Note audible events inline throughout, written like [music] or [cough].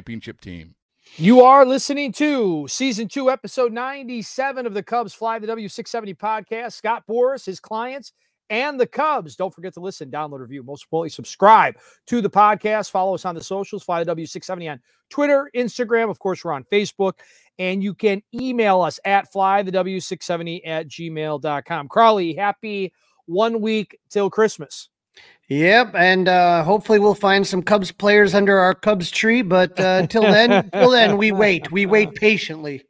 championship team. You are listening to season two, episode 97 of the Cubs Fly the W670 podcast. Scott Boras, his clients, and the Cubs. Don't forget to listen, download, review, most importantly, subscribe to the podcast. Follow us on the socials, Fly the W670 on Twitter, Instagram. Of course, we're on Facebook. And you can email us at fly the W670 at gmail.com. Crawly, happy one week till Christmas. Yep, and uh, hopefully we'll find some Cubs players under our Cubs tree. But uh, until then, until then, we wait. We wait patiently.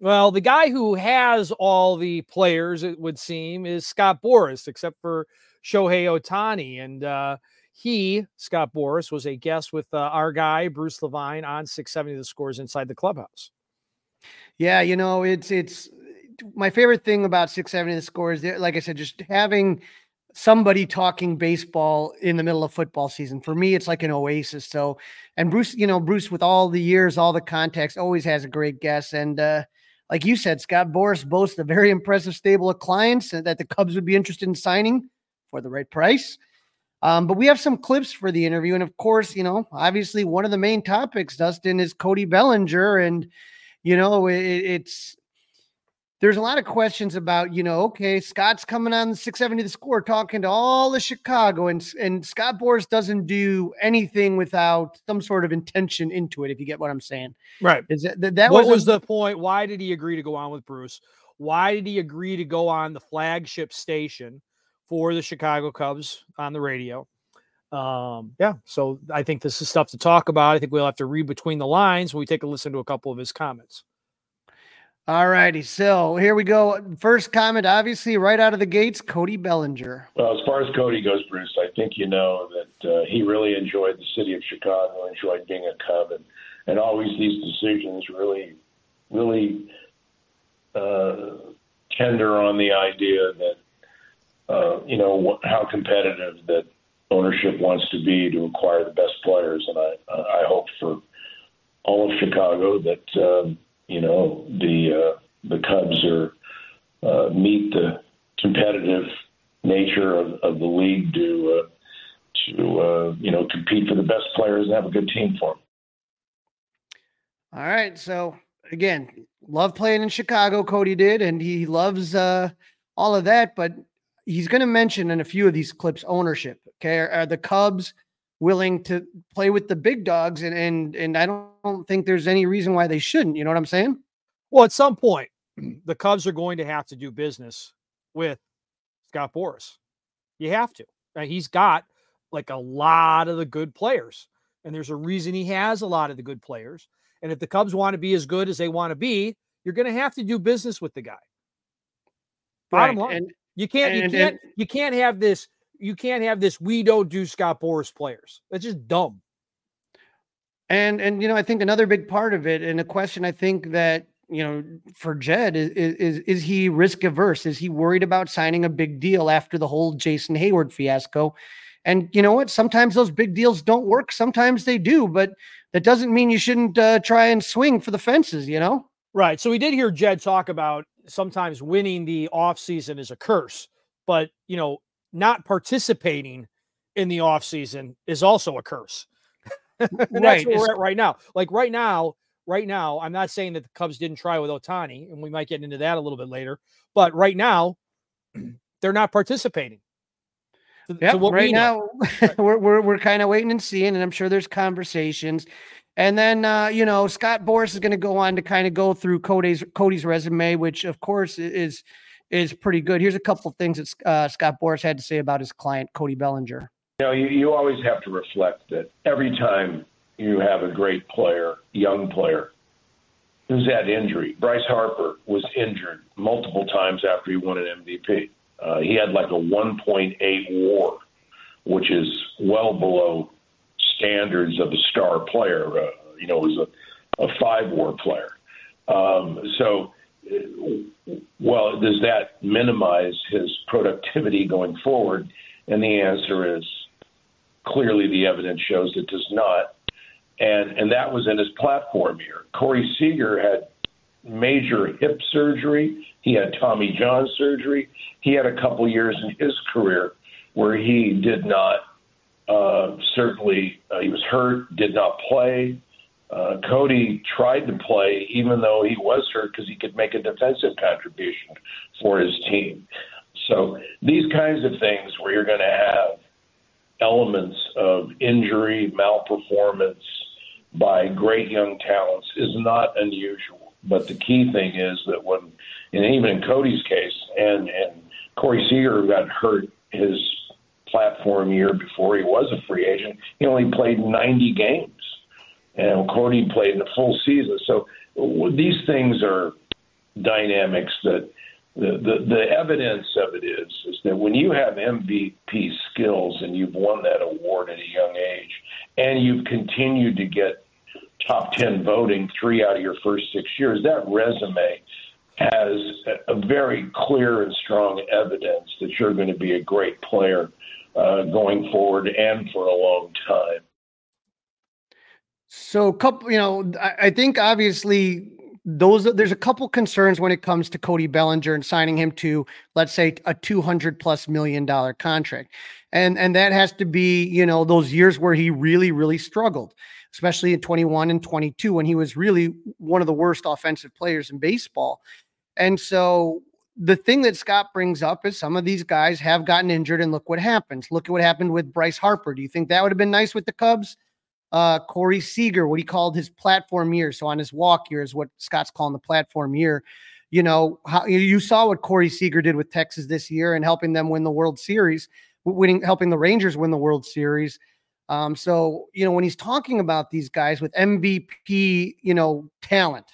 Well, the guy who has all the players, it would seem, is Scott Boras, except for Shohei Ohtani, and uh, he, Scott Boras, was a guest with uh, our guy Bruce Levine on 670 The Scores inside the clubhouse. Yeah, you know, it's it's my favorite thing about 670 The Scores. Like I said, just having somebody talking baseball in the middle of football season. For me, it's like an oasis. So, and Bruce, you know, Bruce, with all the years, all the context, always has a great guest. And uh, like you said, Scott Boras boasts a very impressive stable of clients that the Cubs would be interested in signing for the right price. Um, but we have some clips for the interview. And of course, you know, obviously one of the main topics, Dustin, is Cody Bellinger. And, you know, it, it's there's a lot of questions about, you know, okay, Scott's coming on the six seventy the score talking to all the Chicago and and Scott Boras doesn't do anything without some sort of intention into it, if you get what I'm saying. Right. Is that that, that what was, was the point? Why did he agree to go on with Bruce? Why did he agree to go on the flagship station for the Chicago Cubs on the radio? Um, yeah, so I think this is stuff to talk about. I think we'll have to read between the lines when we take a listen to a couple of his comments. All righty. So here we go. First comment, obviously, right out of the gates, Cody Bellinger. Well, as far as Cody goes, Bruce, I think you know that uh, he really enjoyed the city of Chicago, enjoyed being a Cub, and, and always these decisions really, really uh, tender on the idea that, uh, you know, how competitive that ownership wants to be to acquire the best players. And I, I hope for all of Chicago that. Um, you know the uh, the Cubs are uh, meet the competitive nature of, of the league to uh, to uh, you know compete for the best players and have a good team for them. All right, so again, love playing in Chicago. Cody did, and he loves uh, all of that. But he's going to mention in a few of these clips ownership. Okay, are, are the Cubs willing to play with the big dogs and and and I don't think there's any reason why they shouldn't, you know what I'm saying? Well, at some point [clears throat] the Cubs are going to have to do business with Scott Boras. You have to. And he's got like a lot of the good players. And there's a reason he has a lot of the good players. And if the Cubs want to be as good as they want to be, you're going to have to do business with the guy. Bottom right. line. And, you can't and, you can't and, you can't have this you can't have this we don't do Scott Boras players. That's just dumb. And and you know, I think another big part of it, and a question I think that you know for Jed is is is he risk averse? Is he worried about signing a big deal after the whole Jason Heyward fiasco? And you know what? Sometimes those big deals don't work. Sometimes they do, but that doesn't mean you shouldn't uh, try and swing for the fences. You know, right? So we did hear Jed talk about sometimes winning the off season is a curse, but you know not participating in the offseason is also a curse. [laughs] right. That's where we're at right now. Like right now, right now, I'm not saying that the Cubs didn't try with Ohtani, and we might get into that a little bit later. But right now, [clears throat] they're not participating. Yeah, right now [laughs] we're we're we're kind of waiting and seeing, and I'm sure there's conversations. And then uh, you know Scott Boras is going to go on to kind of go through Cody's Cody's resume, which of course is is pretty good. Here's a couple of things that uh, Scott Boras had to say about his client Cody Bellinger. You know, you, you always have to reflect that every time you have a great player, young player, who's had injury. Bryce Harper was injured multiple times after he won an MVP. Uh, he had like a 1.8 WAR, which is well below standards of a star player. Uh, you know, was a, a five WAR player. Um, so, well, does that minimize his productivity going forward? And the answer is clearly the evidence shows it does not. And and that was in his platform here. Corey Seager had major hip surgery. He had Tommy John surgery. He had a couple years in his career where he did not uh, certainly uh, he was hurt, did not play. Uh, Cody tried to play even though he was hurt because he could make a defensive contribution for his team. So these kinds of things where you're going to have elements of injury, malperformance by great young talents is not unusual. But the key thing is that when, and even in Cody's case, and and Corey Seager got hurt his platform year before he was a free agent, he only played 90 games, and Cody played in a full season. So these things are dynamics that the, the, the evidence of it is is that when you have MVP skills and you've won that award at a young age, and you've continued to get top ten voting three out of your first six years, that resume has a very clear and strong evidence that you're going to be a great player uh, going forward and for a long time. So, couple, you know, I, think obviously those there's a couple concerns when it comes to Cody Bellinger and signing him to let's say a 200 plus million dollar contract. And and that has to be, you know, those years where he really really struggled, especially in 21 and 22 when he was really one of the worst offensive players in baseball. And so the thing that Scott brings up is some of these guys have gotten injured and look what happens. Look at what happened with Bryce Harper. Do you think that would have been nice with the Cubs? Uh, Corey Seager, what he called his platform year. So on his walk year is what Scott's calling the platform year. You know, how you saw what Corey Seager did with Texas this year and helping them win the World Series, winning, helping the Rangers win the World Series. Um, so you know, when he's talking about these guys with MVP, you know, talent,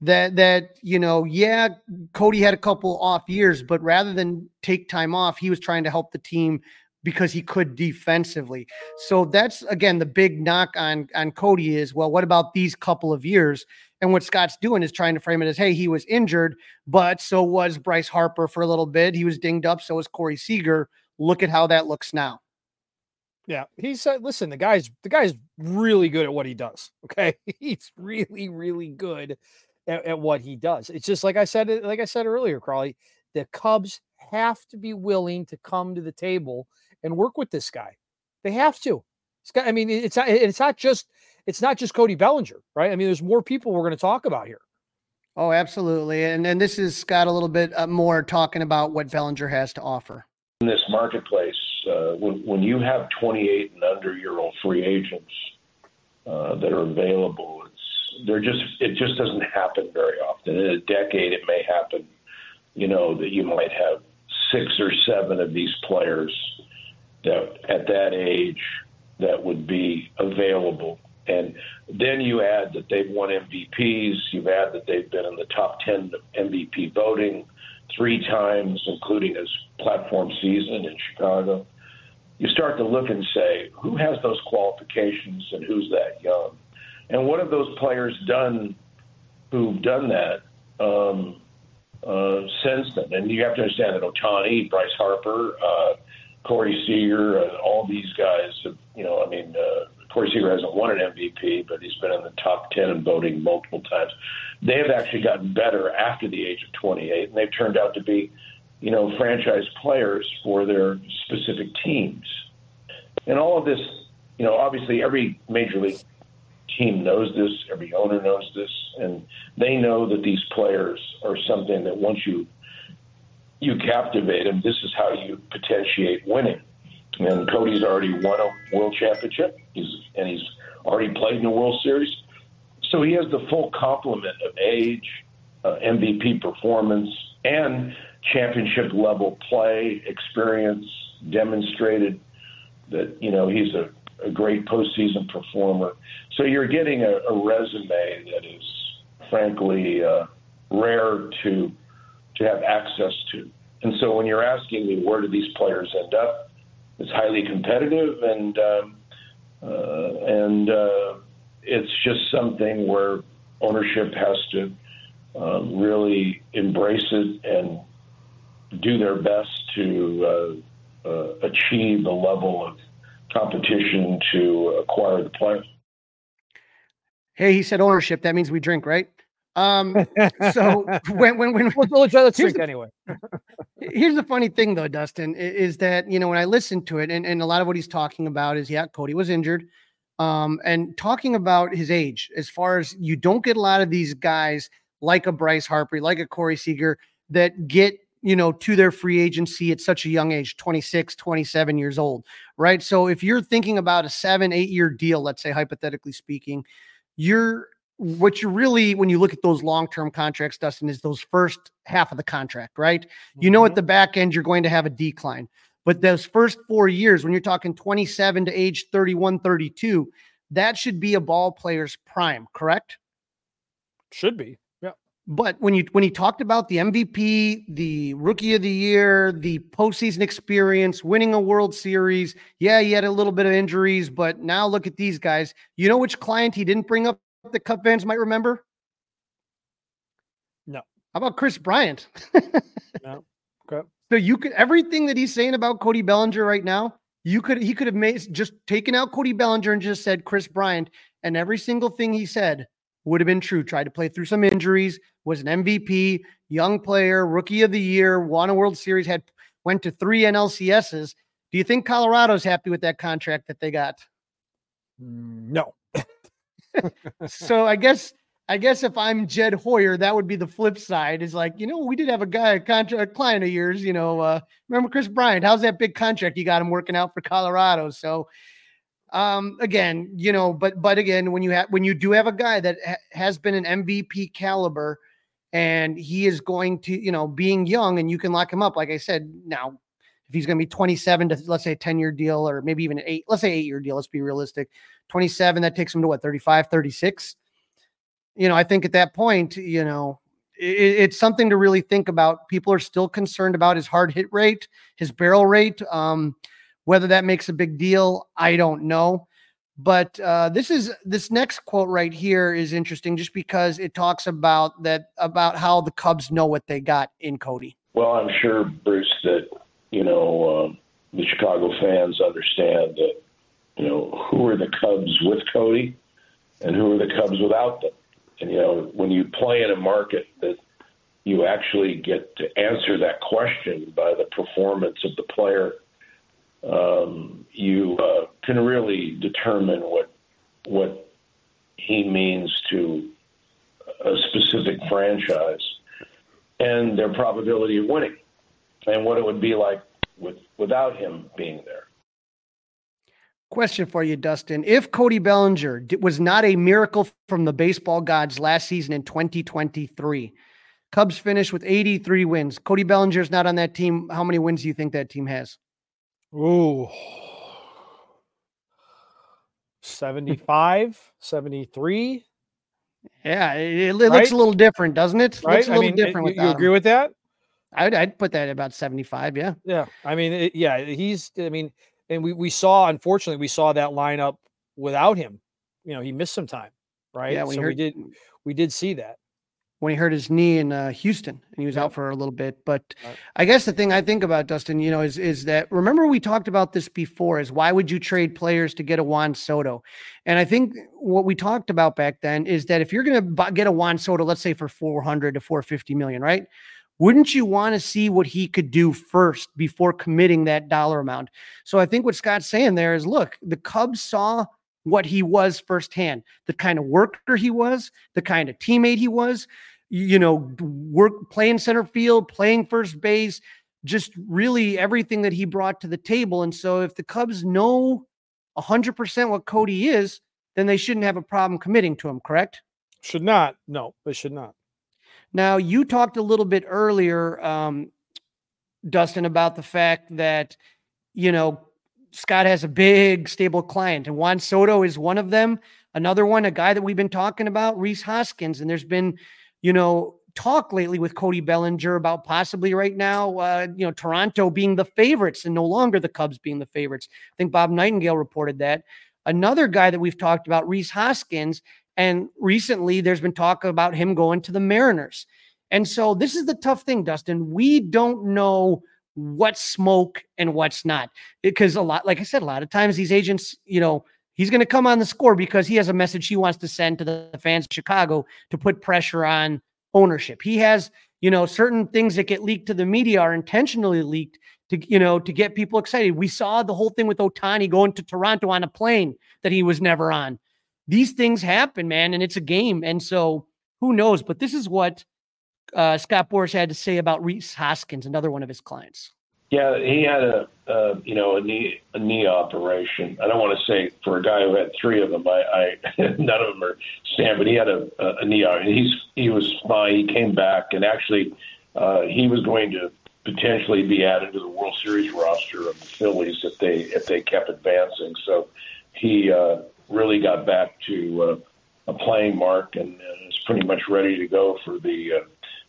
that that you know, yeah, Cody had a couple off years, but rather than take time off, he was trying to help the team because he could defensively. So that's again the big knock on on Cody is well, what about these couple of years? And what Scott's doing is trying to frame it as, hey, he was injured, but so was Bryce Harper for a little bit. He was dinged up, so was Corey Seager. Look at how that looks now. Yeah, he said, listen. The guy's the guy's really good at what he does. Okay, [laughs] he's really really good at, at what he does. It's just like I said, like I said earlier, Crawly. The Cubs have to be willing to come to the table and work with this guy. They have to. Got, I mean, it's not. It's not just. It's not just Cody Bellinger, right? I mean, there's more people we're going to talk about here. Oh, absolutely. And and this is Scott a little bit uh, more talking about what Bellinger has to offer in this marketplace. Uh, when when you have 28 and under year old free agents uh, that are available, it's they're just it just doesn't happen very often. In a decade, it may happen. You know that you might have six or seven of these players that at that age that would be available. And then you add that they've won MVPs, you add that they've been in the top 10 MVP voting three times, including his platform season in Chicago. You start to look and say, who has those qualifications and who's that young? And what have those players done who've done that um, uh, since then? And you have to understand that Ohtani, Bryce Harper, uh, Corey Seager, uh, all these guys. Have, you know, I mean, uh, Corey Seager hasn't won an MVP, but he's been in the top ten in voting multiple times. They have actually gotten better after the age of 28, and they've turned out to be, you know, franchise players for their specific teams. And all of this, you know, obviously every major league team knows this, every owner knows this, and they know that these players are something that once you you captivate them, this is how you potentiate winning. and Cody's already won a world championship. He's and he's already played in the World Series, so he has the full complement of age, uh, MVP performance, and championship level play experience. Demonstrated that you know he's a, a great postseason performer. So you're getting a, a resume that is frankly uh, rare to to have access to. And so when you're asking me where do these players end up, it's highly competitive and um, uh, and uh, it's just something where ownership has to um, really embrace it and do their best to uh, uh achieve the level of competition to acquire the player. Hey, he said ownership. That means we drink, right? Um, so [laughs] when when when let's, let's drink the, anyway. [laughs] here's the funny thing though, Dustin, is that you know when I listened to it, and, and a lot of what he's talking about is yeah, Cody was injured. Um, and talking about his age, as far as you don't get a lot of these guys like a Bryce Harper, like a Corey Seager, that get you know to their free agency at such a young age 26 27 years old right so if you're thinking about a seven eight year deal let's say hypothetically speaking you're what you really when you look at those long-term contracts dustin is those first half of the contract right mm-hmm. you know at mm-hmm. the back end you're going to have a decline but those first four years when you're talking 27 to age 31 32 that should be a ball player's prime correct should be yeah but when you when he talked about the mvp the rookie of the year the postseason experience winning a world series yeah he had a little bit of injuries but now look at these guys you know which client he didn't bring up the Cup fans might remember? No. How about Kris Bryant? no. [laughs] Okay. So you could everything that he's saying about Cody Bellinger right now, you could he could have made just taken out Cody Bellinger and just said Kris Bryant, and every single thing he said would have been true. Tried to play through some injuries, was an MVP, young player, rookie of the year, won a World Series, had went to three NLCSs. Do you think Colorado's happy with that contract that they got? Mm, no so I guess I guess if I'm Jed Hoyer, that would be the flip side. Is like, you know, we did have a guy, a contract, a client of yours. You know, uh, remember Kris Bryant? How's that big contract you got him working out for Colorado? So, um, again, you know, but but again, when you have when you do have a guy that ha- has been an MVP caliber, and he is going to, you know, being young, and you can lock him up. Like I said, now if he's going to be 27 to let's say a 10 year deal or maybe even eight, let's say eight year deal, let's be realistic. 27, that takes him to what 35, 36. You know, I think at that point, you know, it, it's something to really think about. People are still concerned about his hard hit rate, his barrel rate. Um, whether that makes a big deal, I don't know. But uh, this is this next quote right here is interesting, just because it talks about that about how the Cubs know what they got in Cody. Well, I'm sure Bruce that you know, uh, the Chicago fans understand that, you know, who are the Cubs with Cody and who are the Cubs without them. And, you know, when you play in a market that you actually get to answer that question by the performance of the player, um, you uh, can really determine what what he means to a specific franchise and their probability of winning and what it would be like with without him being there. Question for you, Dustin. If Cody Bellinger was not a miracle from the baseball gods last season in 2023, Cubs finished with 83 wins. Cody Bellinger's not on that team. How many wins do you think that team has? Ooh. 75, 73. Yeah, it, it right? looks a little different, doesn't it? Right? Looks a little I mean, different. You, you agree with that? I'd, I'd put that at about 75. Yeah. Yeah. I mean, it, yeah, he's, I mean, and we, we saw, unfortunately, we saw that lineup without him. You know, he missed some time, right? Yeah. So hurt, we did, we did see that when he hurt his knee in uh, Houston and he was out for a little bit. But I guess the thing I think about Dustin, you know, is is that remember we talked about this before is why would you trade players to get a Juan Soto? And I think what we talked about back then is that if you're going to get a Juan Soto, let's say for 400 to 450 million, right? Wouldn't you want to see what he could do first before committing that dollar amount? So I think what Scott's saying there is look, the Cubs saw what he was firsthand, the kind of worker he was, the kind of teammate he was, you know, work playing center field, playing first base, just really everything that he brought to the table. And so if the Cubs know 100% what Cody is, then they shouldn't have a problem committing to him, correct? Should not. No, they should not. Now, you talked a little bit earlier, um, Dustin, about the fact that, you know, Scott has a big, stable client, and Juan Soto is one of them. Another one, a guy that we've been talking about, Rhys Hoskins. And there's been, you know, talk lately with Cody Bellinger about possibly right now, uh, you know, Toronto being the favorites and no longer the Cubs being the favorites. I think Bob Nightingale reported that. Another guy that we've talked about, Rhys Hoskins, and recently there's been talk about him going to the Mariners. And so this is the tough thing, Dustin. We don't know what's smoke and what's not. Because a lot, like I said, a lot of times these agents, you know, he's going to come on the score because he has a message he wants to send to the fans of Chicago to put pressure on ownership. He has, you know, certain things that get leaked to the media are intentionally leaked to, you know, to get people excited. We saw the whole thing with Ohtani going to Toronto on a plane that he was never on. These things happen, man, and it's a game. And so who knows? But this is what uh, Scott Boras had to say about Rhys Hoskins, another one of his clients. Yeah, he had a uh, you know a knee a knee operation. I don't want to say for a guy who had three of them. I, I [laughs] none of them are Sam, but he had a, a, a knee. He's he was fine. He came back, and actually, uh, he was going to potentially be added to the World Series roster of the Phillies if they if they kept advancing. So he uh, really got back to uh, a playing mark and uh, is pretty much ready to go for the uh,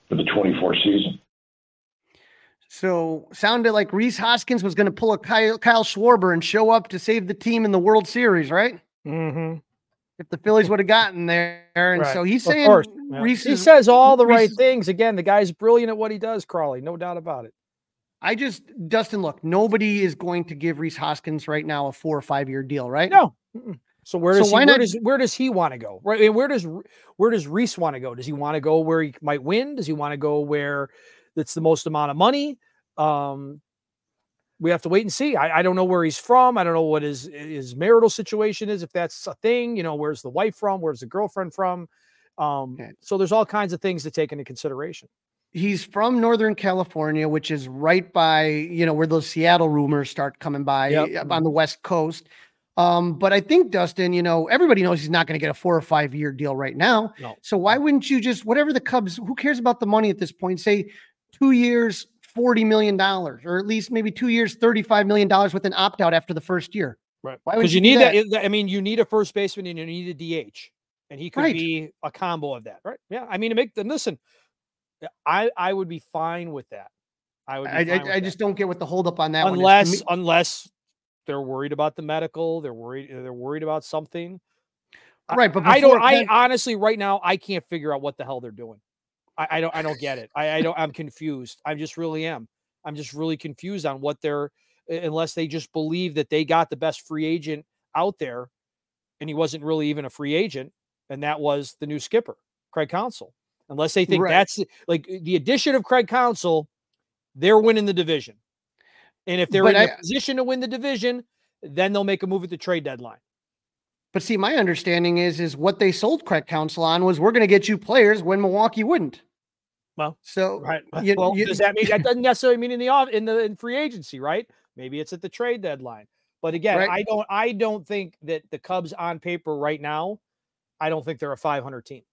for the 24 season. So sounded like Rhys Hoskins was going to pull a Kyle, Kyle Schwarber and show up to save the team in the World Series, right? Mm-hmm. If the Phillies would have gotten there, and right. so he's saying yeah. Rhys he says all the Rhys right things. Again, the guy's brilliant at what he does, Crawly, no doubt about it. I just Dustin, look, nobody is going to give Rhys Hoskins right now a four or five year deal, right? No. So where does so he, where does where does he want to go? Right? And where does where does Rhys want to go? Does he want to go where he might win? Does he want to go where that's the most amount of money? Um, we have to wait and see. I, I, don't know where he's from. I don't know what his his marital situation is, if that's a thing. You know, where's the wife from? Where's the girlfriend from? Um, okay. So there's all kinds of things to take into consideration. He's from Northern California, which is right by you know where those Seattle rumors start coming by yep. on the West Coast. Um, but I think Dustin, you know, everybody knows he's not going to get a four or five year deal right now. No. So why wouldn't you just whatever the Cubs? Who cares about the money at this point? Say two years, $40 million, or at least maybe two years, $35 million with an opt out after the first year. Right. Because you, you need that? that? I mean, you need a first baseman and you need a DH, and he could right. be a combo of that. Right. Yeah. I mean, to make the listen, I, I would be fine with that. I would. I, I, I just don't get what the holdup on that unless, unless they're worried about the medical, they're worried, uh, they're worried about something. Right. But I don't, I honestly, right now, I can't figure out what the hell they're doing. I, I don't I don't get it. I, I don't I'm confused. I just really am. I'm just really confused on what they're unless they just believe that they got the best free agent out there and he wasn't really even a free agent and that was the new skipper craig Counsell. unless they think right. that's like the addition of craig Counsell, they're winning the division and if they're but in a position to win the division then they'll make a move at the trade deadline but see my understanding is is what they sold craig counsell on was we're going to get you players when milwaukee wouldn't well, so right. [laughs] You, well, you, does that mean that doesn't necessarily mean in the off in the in free agency, right? Maybe it's at the trade deadline. But again, right. I don't I don't think that the Cubs on paper right now, I don't think they're a 500 team.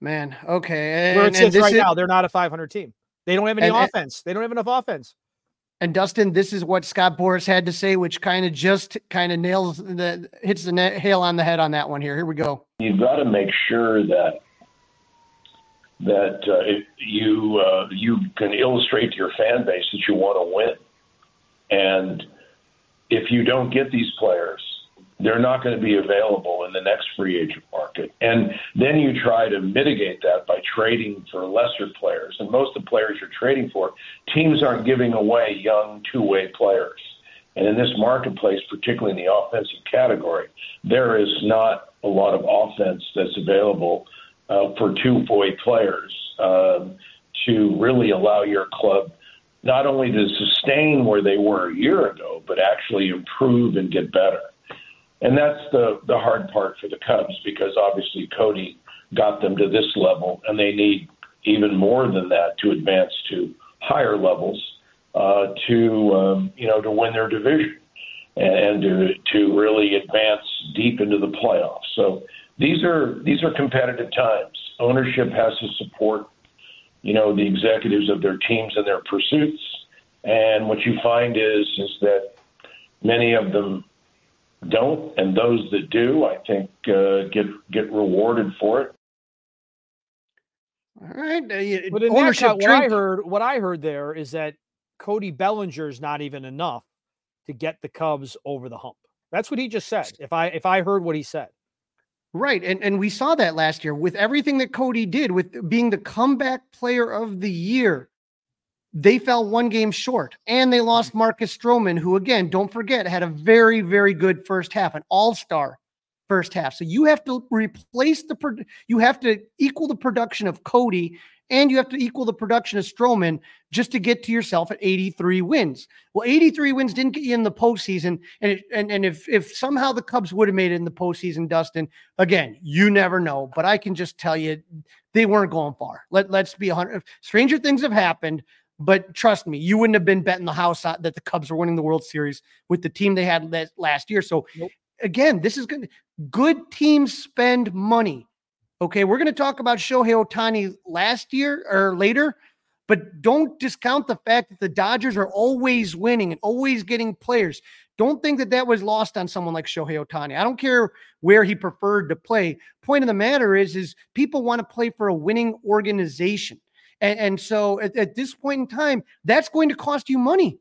Man, okay. And, Where it sits right is, now, they're not a 500 team. They don't have any and, offense. They don't have enough offense. And Dustin, this is what Scott Boras had to say, which kind of just kind of nails the hits the nail on the head on that one here. Here we go. You've got to make sure that that uh, you uh, you can illustrate to your fan base that you want to win. And if you don't get these players, they're not going to be available in the next free agent market. And then you try to mitigate that by trading for lesser players. And most of the players you're trading for, teams aren't giving away young two way players. And in this marketplace, particularly in the offensive category, there is not a lot of offense that's available uh, for two way players um, to really allow your club not only to sustain where they were a year ago, but actually improve and get better. And that's the, the hard part for the Cubs because obviously Cody got them to this level and they need even more than that to advance to higher levels uh, to um, you know to win their division and to to really advance deep into the playoffs. So these are these are competitive times. Ownership has to support you know the executives of their teams and their pursuits. And what you find is is that many of them don't, and those that do, I think, uh, get get rewarded for it. All right. Uh, but in ownership, that, what I heard, what I heard there is that Cody Bellinger is not even enough to get the Cubs over the hump. That's what he just said. If I if I heard what he said. Right. And and we saw that last year with everything that Cody did with being the comeback player of the year. They fell one game short and they lost mm-hmm. Marcus Stroman, who again, don't forget, had a very, very good first half, an all-star first half. So you have to replace the you have to equal the production of Cody and you have to equal the production of Stroman just to get to yourself at 83 wins. Well, 83 wins didn't get you in the postseason, and it, and and if if somehow the Cubs would have made it in the postseason, Dustin, again, you never know. But I can just tell you, they weren't going far. Let let's be 100. Stranger things have happened. But trust me, you wouldn't have been betting the house that the Cubs were winning the World Series with the team they had last year. So nope again, this is good. Good teams spend money. Okay, we're going to talk about Shohei Ohtani last year or later, but don't discount the fact that the Dodgers are always winning and always getting players. Don't think that that was lost on someone like Shohei Ohtani. I don't care where he preferred to play. Point of the matter is, is people want to play for a winning organization, and, and so at, at this point in time, that's going to cost you money.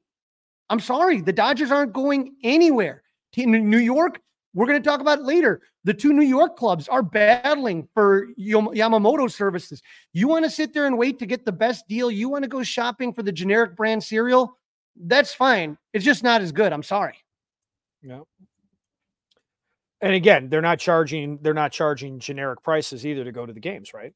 I'm sorry, the Dodgers aren't going anywhere. New York, we're going to talk about later. The two New York clubs are battling for Yamamoto services. You want to sit there and wait to get the best deal? You want to go shopping for the generic brand cereal? That's fine. It's just not as good. I'm sorry. No. And again, they're not charging they're not charging generic prices either to go to the games, right?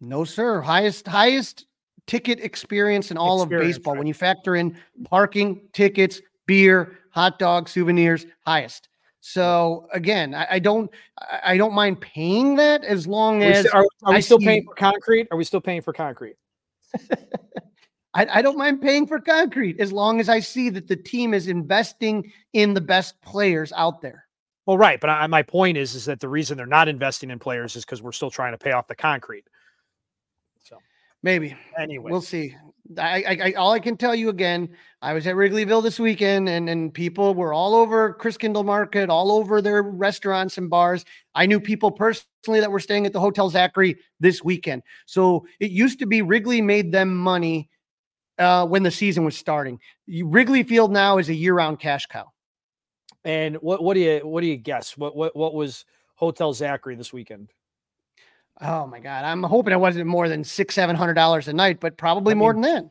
No, sir. Highest highest ticket experience in all experience, of baseball. Right. When you factor in parking, tickets, beer, hot dogs, souvenirs, highest. So again, I, I, don't I don't mind paying that as long as are, are we still see, paying for concrete? Are we still paying for concrete? [laughs] I, I don't mind paying for concrete as long as I see that the team is investing in the best players out there. Well, right, but I, my point is is that the reason they're not investing in players is because we're still trying to pay off the concrete. Maybe anyway, we'll see. I, I, all I can tell you again, I was at Wrigleyville this weekend, and and people were all over Christkindlmarket, all over their restaurants and bars. I knew people personally that were staying at the Hotel Zachary this weekend. So it used to be Wrigley made them money uh, when the season was starting. Wrigley Field now is a year-round cash cow. And what what do you what do you guess? What what what was Hotel Zachary this weekend? Oh my god, I'm hoping it wasn't more than six, seven hundred dollars a night, but probably I more mean, than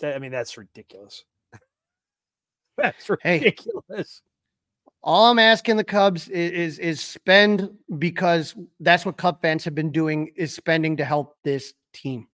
that. I mean, that's ridiculous. [laughs] that's ridiculous. Hey, all I'm asking the Cubs is, is, is spend because that's what Cub fans have been doing is spending to help this team.